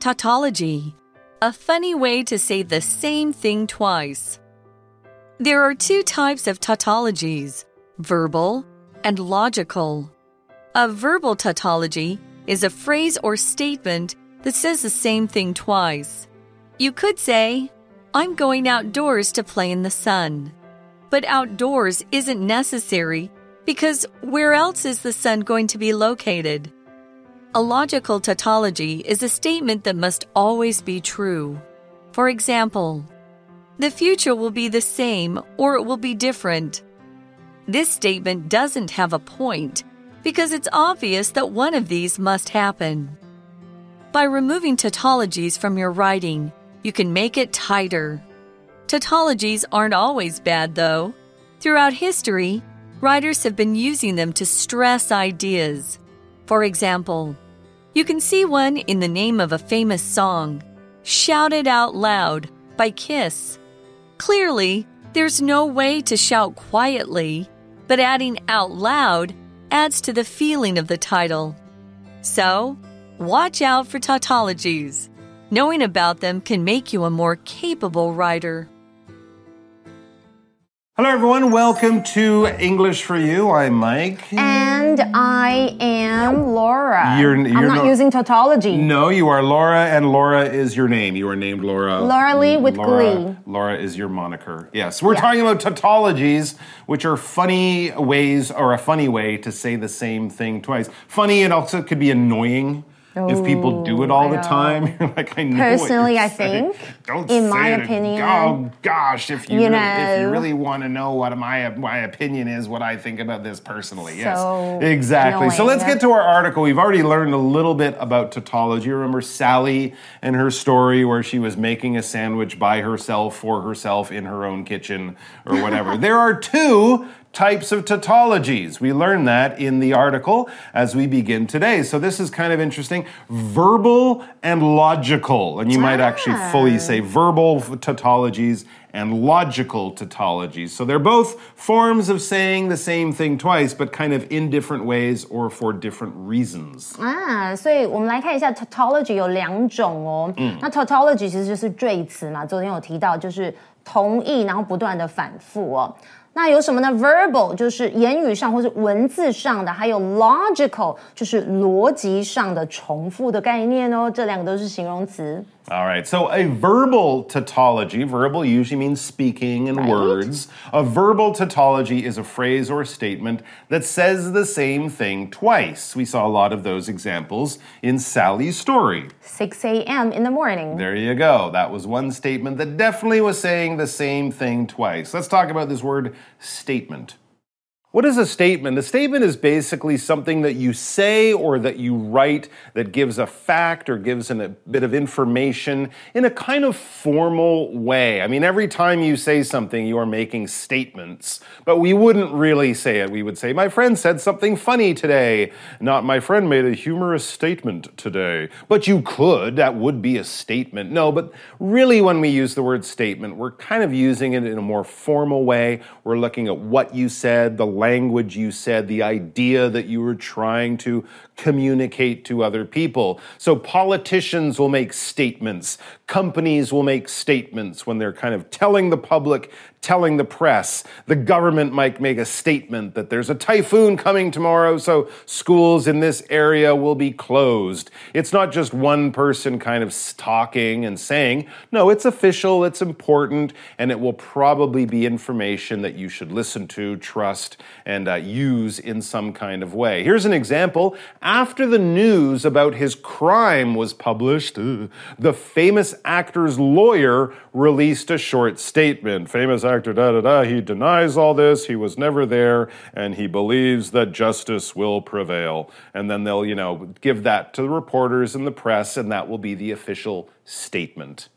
Tautology, a funny way to say the same thing twice. There are two types of tautologies verbal and logical. A verbal tautology is a phrase or statement that says the same thing twice. You could say, I'm going outdoors to play in the sun. But outdoors isn't necessary because where else is the sun going to be located? A logical tautology is a statement that must always be true. For example, the future will be the same or it will be different. This statement doesn't have a point because it's obvious that one of these must happen. By removing tautologies from your writing, you can make it tighter. Tautologies aren't always bad, though. Throughout history, writers have been using them to stress ideas. For example, you can see one in the name of a famous song, Shout It Out Loud by Kiss. Clearly, there's no way to shout quietly, but adding out loud adds to the feeling of the title. So, watch out for tautologies. Knowing about them can make you a more capable writer. Hello, everyone. Welcome to English for You. I'm Mike. And I am Laura. You're- I'm not, not- using tautology. No, you are Laura, and Laura is your name. You are named Laura. Laura Lee with Laura, Glee. Laura is your moniker. Yes, we're talking about tautologies, which are funny ways or a funny way to say the same thing twice. Funny, it also could be annoying. If people do it all the oh, time, you're like, I know. Personally, I saying. think, Don't in say my opinion, Oh gosh, if you, you really, if you really want to know what my my opinion is, what I think about this personally, yes, So exactly. So let's get to our article. We've already learned a little bit about tautology. Remember Sally and her story where she was making a sandwich by herself for herself in her own kitchen or whatever. there are two types of tautologies. We learn that in the article as we begin today. So this is kind of interesting. Verbal and logical. And you might actually fully say verbal tautologies and logical tautologies. So they're both forms of saying the same thing twice, but kind of in different ways or for different reasons. 啊，所以我们来看一下 tautology 有两种哦。那 tautology 其实就是赘词嘛，昨天有提到，就是同义，然后不断的反复哦。 那有什么呢？verbal 就是言语上或是文字上的，还有 logical 就是逻辑上的重复的概念哦。这两个都是形容词。All right, so a verbal tautology, verbal usually means speaking and Right. words. A verbal tautology is a phrase or a statement that says the same thing twice. We saw a lot of those examples in Sally's story. 6 a.m. in the morning. There you go. That was one statement that definitely was saying the same thing twice. Let's talk about this word statement. What is a statement? A statement is basically something that you say or that you write that gives a fact or gives an, a bit of information in a kind of formal way. I mean, every time you say something, you are making statements, but we wouldn't really say it. We would say, My friend said something funny today, not my friend made a humorous statement today. But you could, that would be a statement. No, but really, when we use the word statement, we're kind of using it in a more formal way. We're looking at what you said, the language you said, the idea that you were trying to communicate to other people. So politicians will make statements, companies will make statements when they're kind of telling the public, telling the press. The government might make a statement that there's a typhoon coming tomorrow, so schools in this area will be closed. It's not just one person kind of talking and saying, no, it's official, it's important, and it will probably be information that you should listen to, trust, and uh, use in some kind of way. Here's an example. After the news about his crime was published, uh, the famous actor's lawyer released a short statement. Famous actor, da da da, he denies all this, he was never there, and he believes that justice will prevail. And then they'll, you know, give that to the reporters and the press, and that will be the official statement.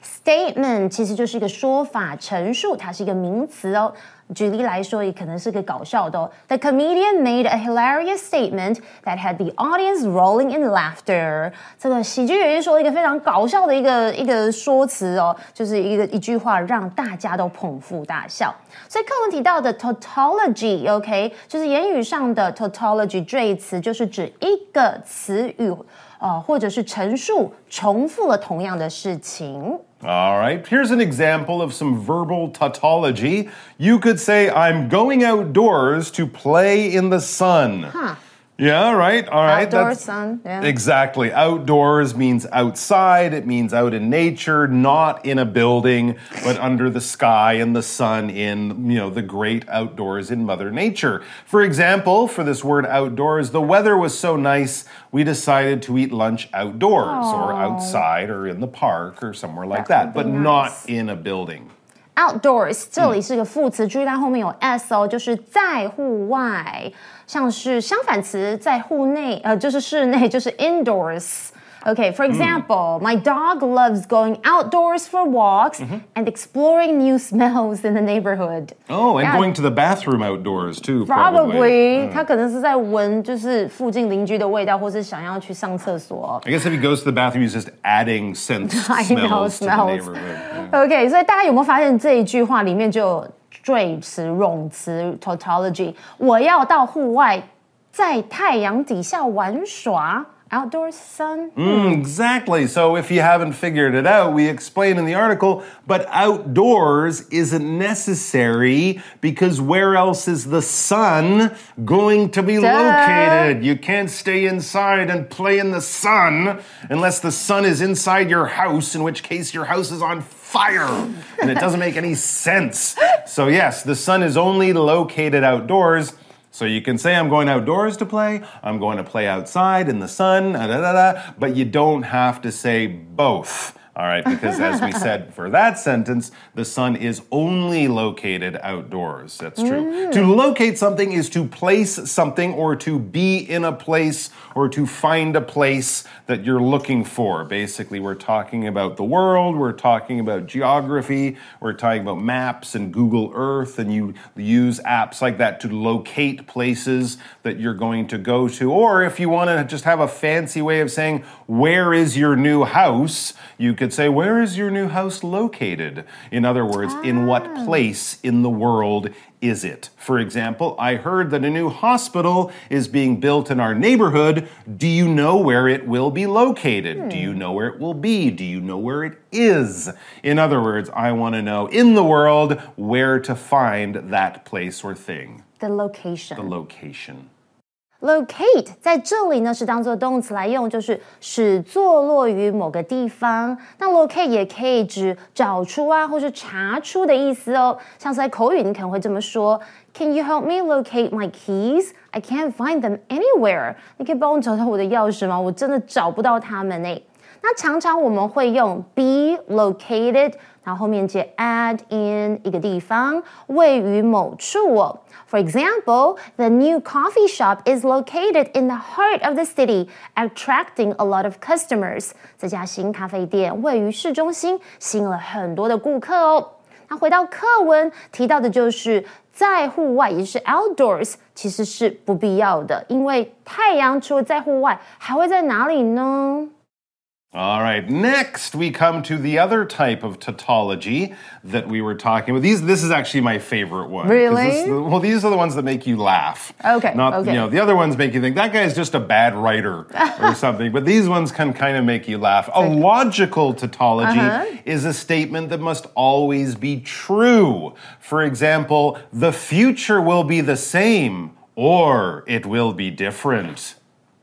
Statement 其实就是一个说法、陈述，它是一个名词哦。 举例来说，也可能是个搞笑的哦。The comedian made a hilarious statement that had the audience rolling in laughter。这个喜剧演员说了一个非常搞笑的一个一个说辞哦，就是一个一句话让大家都捧腹大笑。所以课文提到的 tautology，OK，、就是言语上的 tautology 赘词，就是指一个词语。呃，或者是陈述重复了同样的事情。All right, here's an example of some verbal tautology. You could say, I'm going outdoors to play in the sun. Huh. Yeah, right. All right. Outdoor that's- sun, yeah. Exactly. Outdoors means outside. It means out in nature, not in a building, but under the sky and the sun in, you know, the great outdoors in Mother Nature. For example, for this word outdoors, the weather was so nice, we decided to eat lunch outdoors or outside or in the park or somewhere like That that, but be not in a building. Outdoors 这里是个副词，注意它后面有 s 哦，就是在户外。像是相反词，在户内，呃，就是室内，就是 indoors。Okay, for example, my dog loves going outdoors for walks and exploring new smells in the neighborhood. Oh, and Yeah. going to the bathroom outdoors too. Probably，他可能是在闻就是附近邻居的味道，或是想要去上厕所。 I guess if he goes to the bathroom, he's just adding scent I know, smells to the smells. neighborhood. Yeah. OK，所以大家有没有发现这一句话里面就有赘词、冗词 tautology？我要到户外，在太阳底下玩耍 ，outdoor sun。Mm, exactly. So if you haven't figured it out, we explain in the article, but outdoors isn't necessary because where else is the sun going to be located? You can't stay inside and play in the sun unless the sun is inside your house, in which case your house is on fire. And it doesn't make any sense. So, yes, the sun is only located outdoors. So you can say, I'm going outdoors to play, I'm going to play outside in the sun, da, da, da, but you don't have to say both. All right, because as we said for that sentence, the sun is only located outdoors. That's true. Mm. To locate something is to place something or to be in a place or to find a place that you're looking for. Basically, we're talking about the world, we're talking about geography, we're talking about maps and Google Earth, and you use apps like that to locate places that you're going to go to. Or if you want to just have a fancy way of saying, Where is your new house? you could say, Where is your new house located? In other words, in what ah. place in the world is it? For example, I heard that a new hospital is being built in our neighborhood. Do you know where it will be located? Do you hmm. know where it will be? Do you know where it is? In other words, I want to know in the world where to find that place or thing, The location. the location. Locate 在这里呢是当做动词来用，就是使坐落于某个地方。那 locate 也可以指找出啊，或是查出的意思哦。像是在口语，你可能会这么说：Can you help me locate my keys? I can't find them anywhere. 你可以帮我找到我的钥匙吗？我真的找不到它们呢。那常常我们会用 be located，然后后面接 add in 一个地方，位于某处。For example, the new coffee shop is located in the heart of the city, attracting a lot of customers. 这家新咖啡店位于市中心，吸引了很多的顾客哦。那回到课文提到的就是在户外，也就是 outdoors，其实是不必要的，因为太阳除了在户外，还会在哪里呢？All right. Next, we come to the other type of tautology that we were talking about. These, this is actually my favorite one. Really? this- well, these are the ones that make you laugh. Okay, Not okay. you know the other ones make you think that guy is just a bad writer or something. But these ones can kind of make you laugh. A logical tautology Uh-huh. is a statement that must always be true. For example, the future will be the same or it will be different.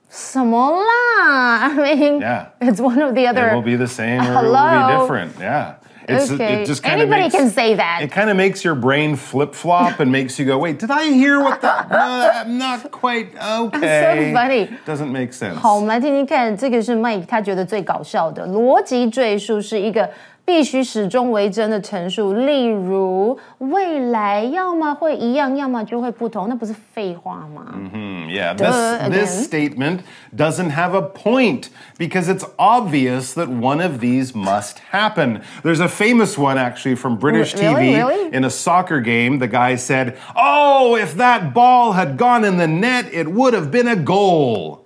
什么啦？I mean, Yeah. it's one of the It other. will be the same or it will be Hello? different. Yeah. It's, Okay. It just kind of Anybody makes, can say that. It kind of makes your brain flip flop and makes you go, wait, did I hear what the? No, I'm not quite okay. funny. Doesn't make sense. 好，我们来听听看，这个是 Mike 他觉得最搞笑的逻辑赘述，是一个 必须始终为真的陈述。例如，未来要么会一样，要么就会不同，那不是废话吗？ Hmm, yeah, Duh, this, this again. statement doesn't have a point because it's obvious that one of these must happen. There's a famous one actually from British Re- really? TV Really? in a soccer game. The guy said, Oh, if that ball had gone in the net, it would have been a goal.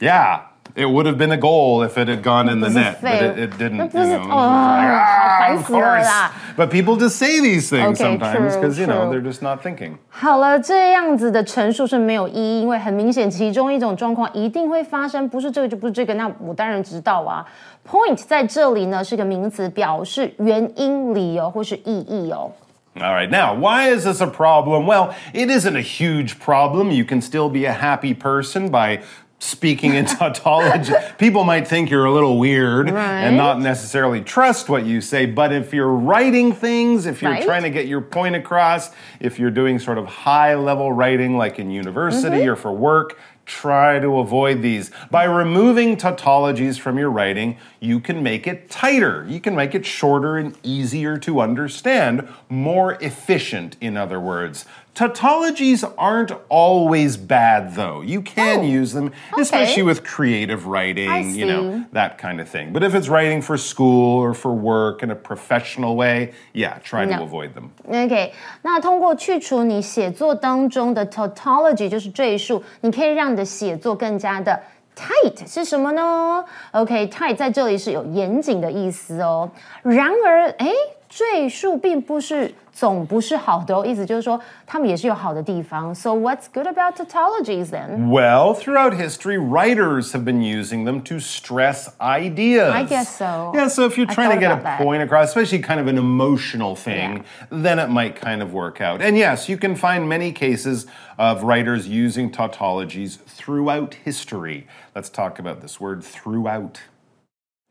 Yeah. it would have been a goal if it had gone in the 不是 net, but fail. it, it didn't. 那不 You 是 know, 哦， Like, 好 "Ah, 烦 of 死了 course. 啦。 But people just say these things Okay, sometimes true, because you know true. they're just not thinking. 好了，这样子的陈述是没有意义，因为很明显其中一种状况一定会发生，不是这个就不是这个，那我当然知道啊。Point 在这里呢是个名词，表示原因、理由或是意义哦。 All right, now, why is this a problem? Well, it isn't a huge problem. You can still be a happy person by speaking in tautology. People might think you're a little weird and not necessarily trust what you say, but if you're writing things, if you're Right. trying to get your point across, if you're doing sort of high level writing like in university mm-hmm. or for work, try to avoid these. By removing tautologies from your writing, you can make it tighter. You can make it shorter and easier to understand, more efficient, in other words. Tautologies aren't always bad, though. You can Oh, use them, especially with creative writing, I you know, see. that kind of thing. But if it's writing for school or for work in a professional way, yeah, try to No. avoid them. OK，那通过去除你写作当中的 tautology，就是赘述，你可以让 你的写作更加的 tight 是什么呢？OK，tight、在这里是有严谨的意思哦。然而，哎，赘述并不是总不是好的哦，意思就是说他们也是有好的地方。So what's good about tautologies then? Well, throughout history, writers have been using them to stress ideas. I guess so. Yeah, so if you're I trying to thought get a about that. point across, especially kind of an emotional thing, then it might kind of work out. And yes, you can find many cases of writers using tautologies throughout history. Let's talk about this word throughout.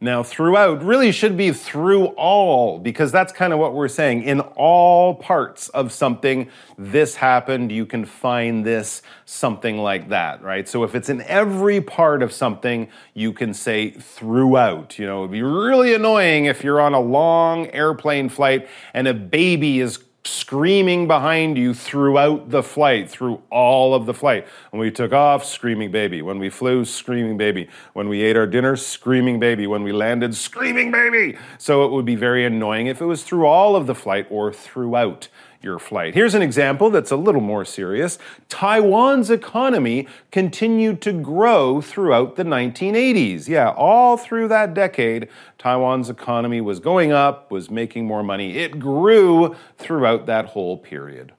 Now, throughout really should be through all, because that's kind of what we're saying. In all parts of something, this happened, you can find this, something like that, right? So if it's in every part of something, you can say throughout. You know, it'd be really annoying if you're on a long airplane flight and a baby is screaming behind you throughout the flight, through all of the flight. When we took off, screaming baby. When we flew, screaming baby. When we ate our dinner, screaming baby. When we landed, screaming baby. So it would be very annoying if it was through all of the flight or throughout your flight. Here's an example that's a little more serious. Taiwan's economy continued to grow throughout the 1980s. Yeah, all through that decade, Taiwan's economy was going up, was making more money. It grew throughout that whole period.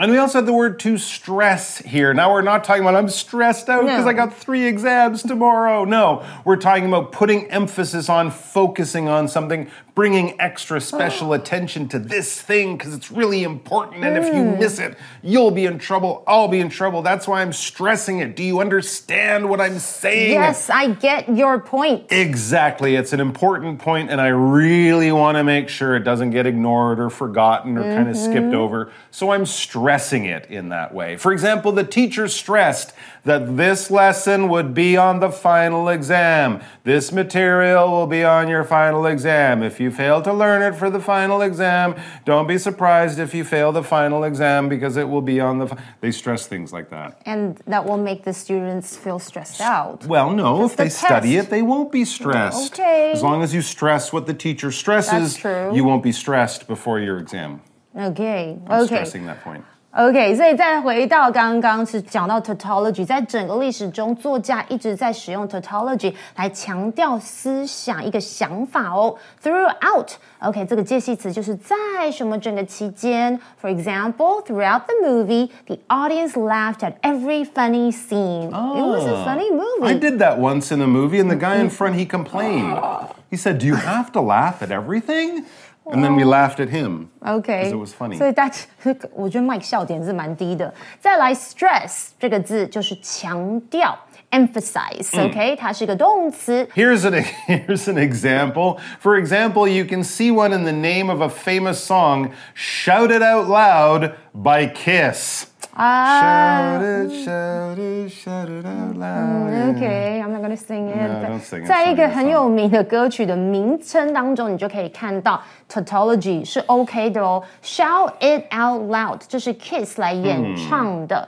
And we also had the word to stress here. Now we're not talking about I'm stressed out because No. I got three exams tomorrow. No, we're talking about putting emphasis on focusing on something, bringing extra special oh. attention to this thing because it's really important. And if you hmm. miss it, you'll be in trouble. I'll be in trouble. That's why I'm stressing it. Do you understand what I'm saying? Yes, I get your point. Exactly. It's an important point, and I really want to make sure it doesn't get ignored or forgotten or kind of skipped mm-hmm. over. So I'm stressing it in that way. For example, the teacher stressed that this lesson would be on the final exam. This material will be on your final exam. If you fail to learn it for the final exam, don't be surprised if you fail the final exam because it will be on the. They stress things like that. And that will make the students feel stressed out. Well, no, if the they study it, they won't be stressed. Okay. As long as you stress what the teacher stresses, you won't be stressed before your exam. OK I'm OK stressing that point. OK，所以再回到刚刚是讲到 tautology，在整个历史中，作家一直在使用 tautology 来强调思想一个想法哦。Throughout，OK，、这个介系词就是在什么整个期间。For example, throughout the movie, the audience laughed at every funny scene. It was a funny movie. Oh. I did that once in a movie, and the guy in front, he complained. He said, Do you have to laugh at everything? And then we laughed at him. OK， Because it was funny. 所以大家，我觉得 Mike 笑点是蛮低的。再来，stress 这个字就是强调，emphasize，OK，、它是一个动词。 Here's an, here's an example. For example, you can see one in the name of a famous song, Shout It Out Loud by Kiss. Shout it, shout it, shout it out loud. OK, I'm not gonna sing it. No, don't sing it. 在一个 It's not 很有名的歌曲的名称当中，你就可以看到 tautology 是 OK 的哦。Shout it out loud，这是 Kiss 来演唱的。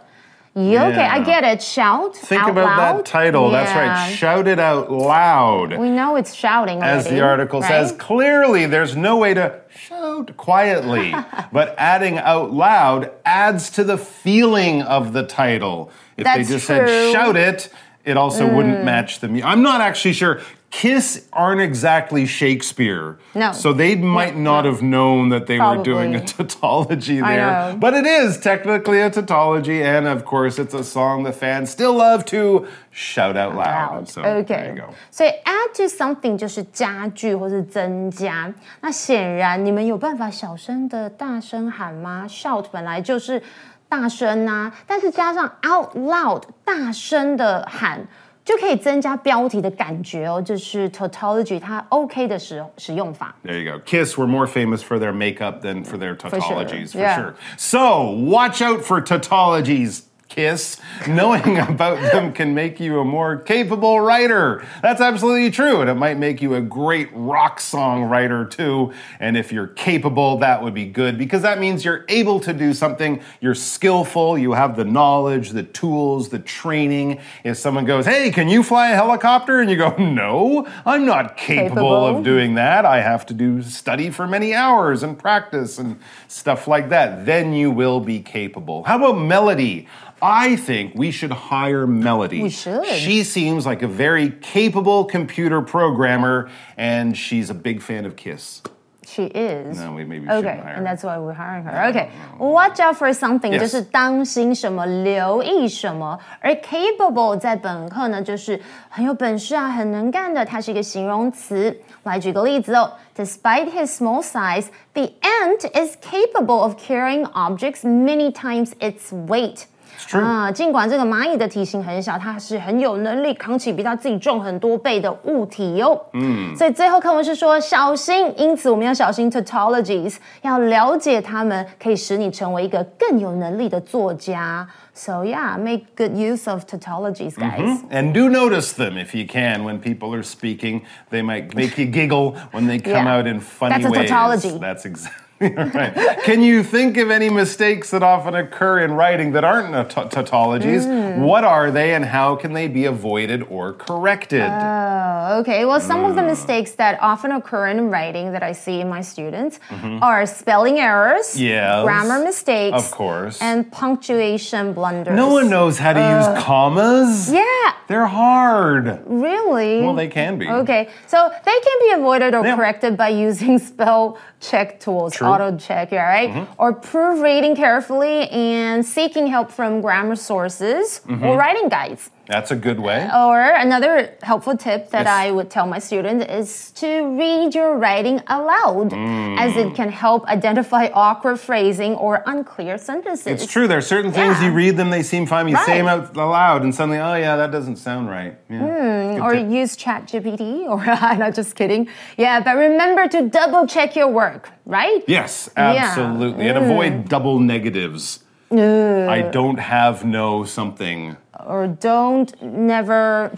yeah, okay, I get it. Shout Think out about loud. that title. That's right. Shout it out loud. We know it's shouting As already, the article right? says, clearly there's no way to shout quietly, but adding out loud adds to the feeling of the title. If they just true. said shout it, it also Mm. wouldn't match the music. I'm not actually sure. Kiss aren't exactly Shakespeare. No. So they might not have known that they were doing a Probably. tautology I there. know. But it is technically a tautology, and of course, it's a song the fans still love to shout out loud. Loud. So there OK， you go. 所以 add to something 就是加剧或是增加。那显然你们有办法小声的大声喊吗？Shout 本来就是大声呐、但是加上 out loud 大声的喊。 就可以增加标题的感觉哦，这是 tautology 它 OK 的使使用法。 There you go. Kiss were more famous for their makeup than for their sure. tautologies, for Yeah. sure. So, watch out for tautologies. Kiss. Knowing about them can make you a more capable writer. That's absolutely true. And it might make you a great rock song writer too. And if you're capable, that would be good because that means you're able to do something. You're skillful. You have the knowledge, the tools, the training. If someone goes, Hey, can you fly a helicopter? And you go, No, I'm not capable, Capable. of doing that. I have to do study for many hours and practice and stuff like that. Then you will be capable. How about Melody? I think we should hire Melody. We should. She seems like a very capable computer programmer, and she's a big fan of Kiss. She is. No, we maybe Okay, shouldn't hire and her. that's why we're hiring her. Okay, watch out for something Yes. 就是当心什么，留意什么。而 capable 在本课呢，就是很有本事啊，很能干的，它是一个形容词。来举个例子哦，Despite his small size, the ant is capable of carrying objects many times its weight. 啊，尽管这个蚂蚁的体型很小，它是很有能力扛起比它自己重很多倍的物体哟。嗯，所以最后课文是说小心，因此我们要小心 tautologies，要了解它们，可以使你成为一个更有能力的作家。So yeah, make good use of tautologies, guys. And do notice them if you can when people are speaking. They might make you giggle when they come Yeah. out in funny That's a ways. tautology. That's exactly. Right. Can you think of any mistakes that often occur in writing that aren't tautologies? Mm. What are they and how can they be avoided or corrected? Uh, Okay, well, some of the mistakes that often occur in writing that I see in my students are spelling errors, Yes, grammar mistakes, of course. and punctuation blunders. no one knows how to use commas. Yeah, They're hard. really? Well, they can be. Okay, so they can be avoided or Yeah. corrected by using spell check tools, True. Mm-hmm. auto check, yeah, right? Or proofreading carefully and seeking help from grammar sources Mm-hmm. or writing guides. That's a good way. Uh, or another helpful tip that Yes. I would tell my students is to read your writing aloud, mm. as Mm. it can help identify awkward phrasing or unclear sentences. It's true. There are certain things you read them, they seem fine. You say them Right. out loud, and suddenly, oh yeah, that doesn't sound right. Yeah. Hmm. Good or tip. use ChatGPT, or I'm not just kidding. Yeah, but remember to double check your work, right? Yes, Yeah. absolutely. And avoid hmm. double negatives. Hmm. I don't have no something. Or don't never.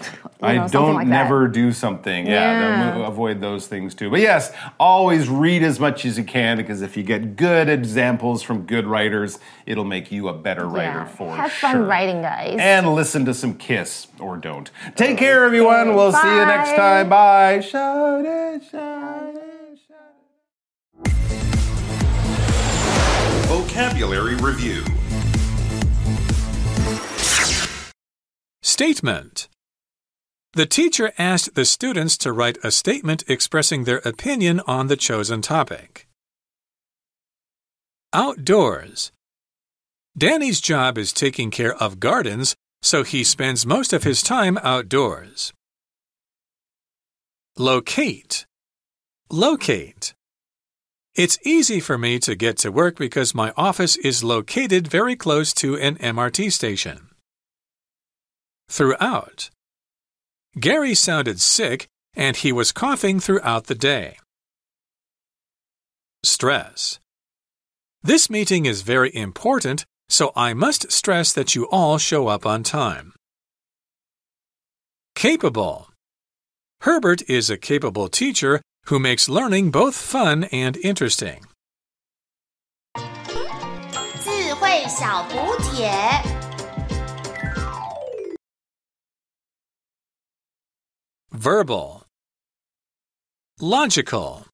You I know, something don't like that. never do something. Yeah, Yeah. avoid those things too. But yes, always read as much as you can because if you get good examples from good writers, it'll make you a better writer Yeah. for Have sure. fun writing, guys. And listen to some Kiss or don't. Take care, everyone. We'll see you next time. Bye. Shout it, shout it, shout it. Vocabulary Review Statement The teacher asked the students to write a statement expressing their opinion on the chosen topic. Outdoors. Danny's job is taking care of gardens, so he spends most of his time outdoors. Locate. Locate. It's easy for me to get to work because my office is located very close to an MRT station Throughout. Gary sounded sick and he was coughing throughout the day. Stress. This meeting is very important, so I must stress that you all show up on time. Capable. Herbert is a capable teacher who makes learning both fun and interesting. 智慧小补帖。 Verbal. Logical.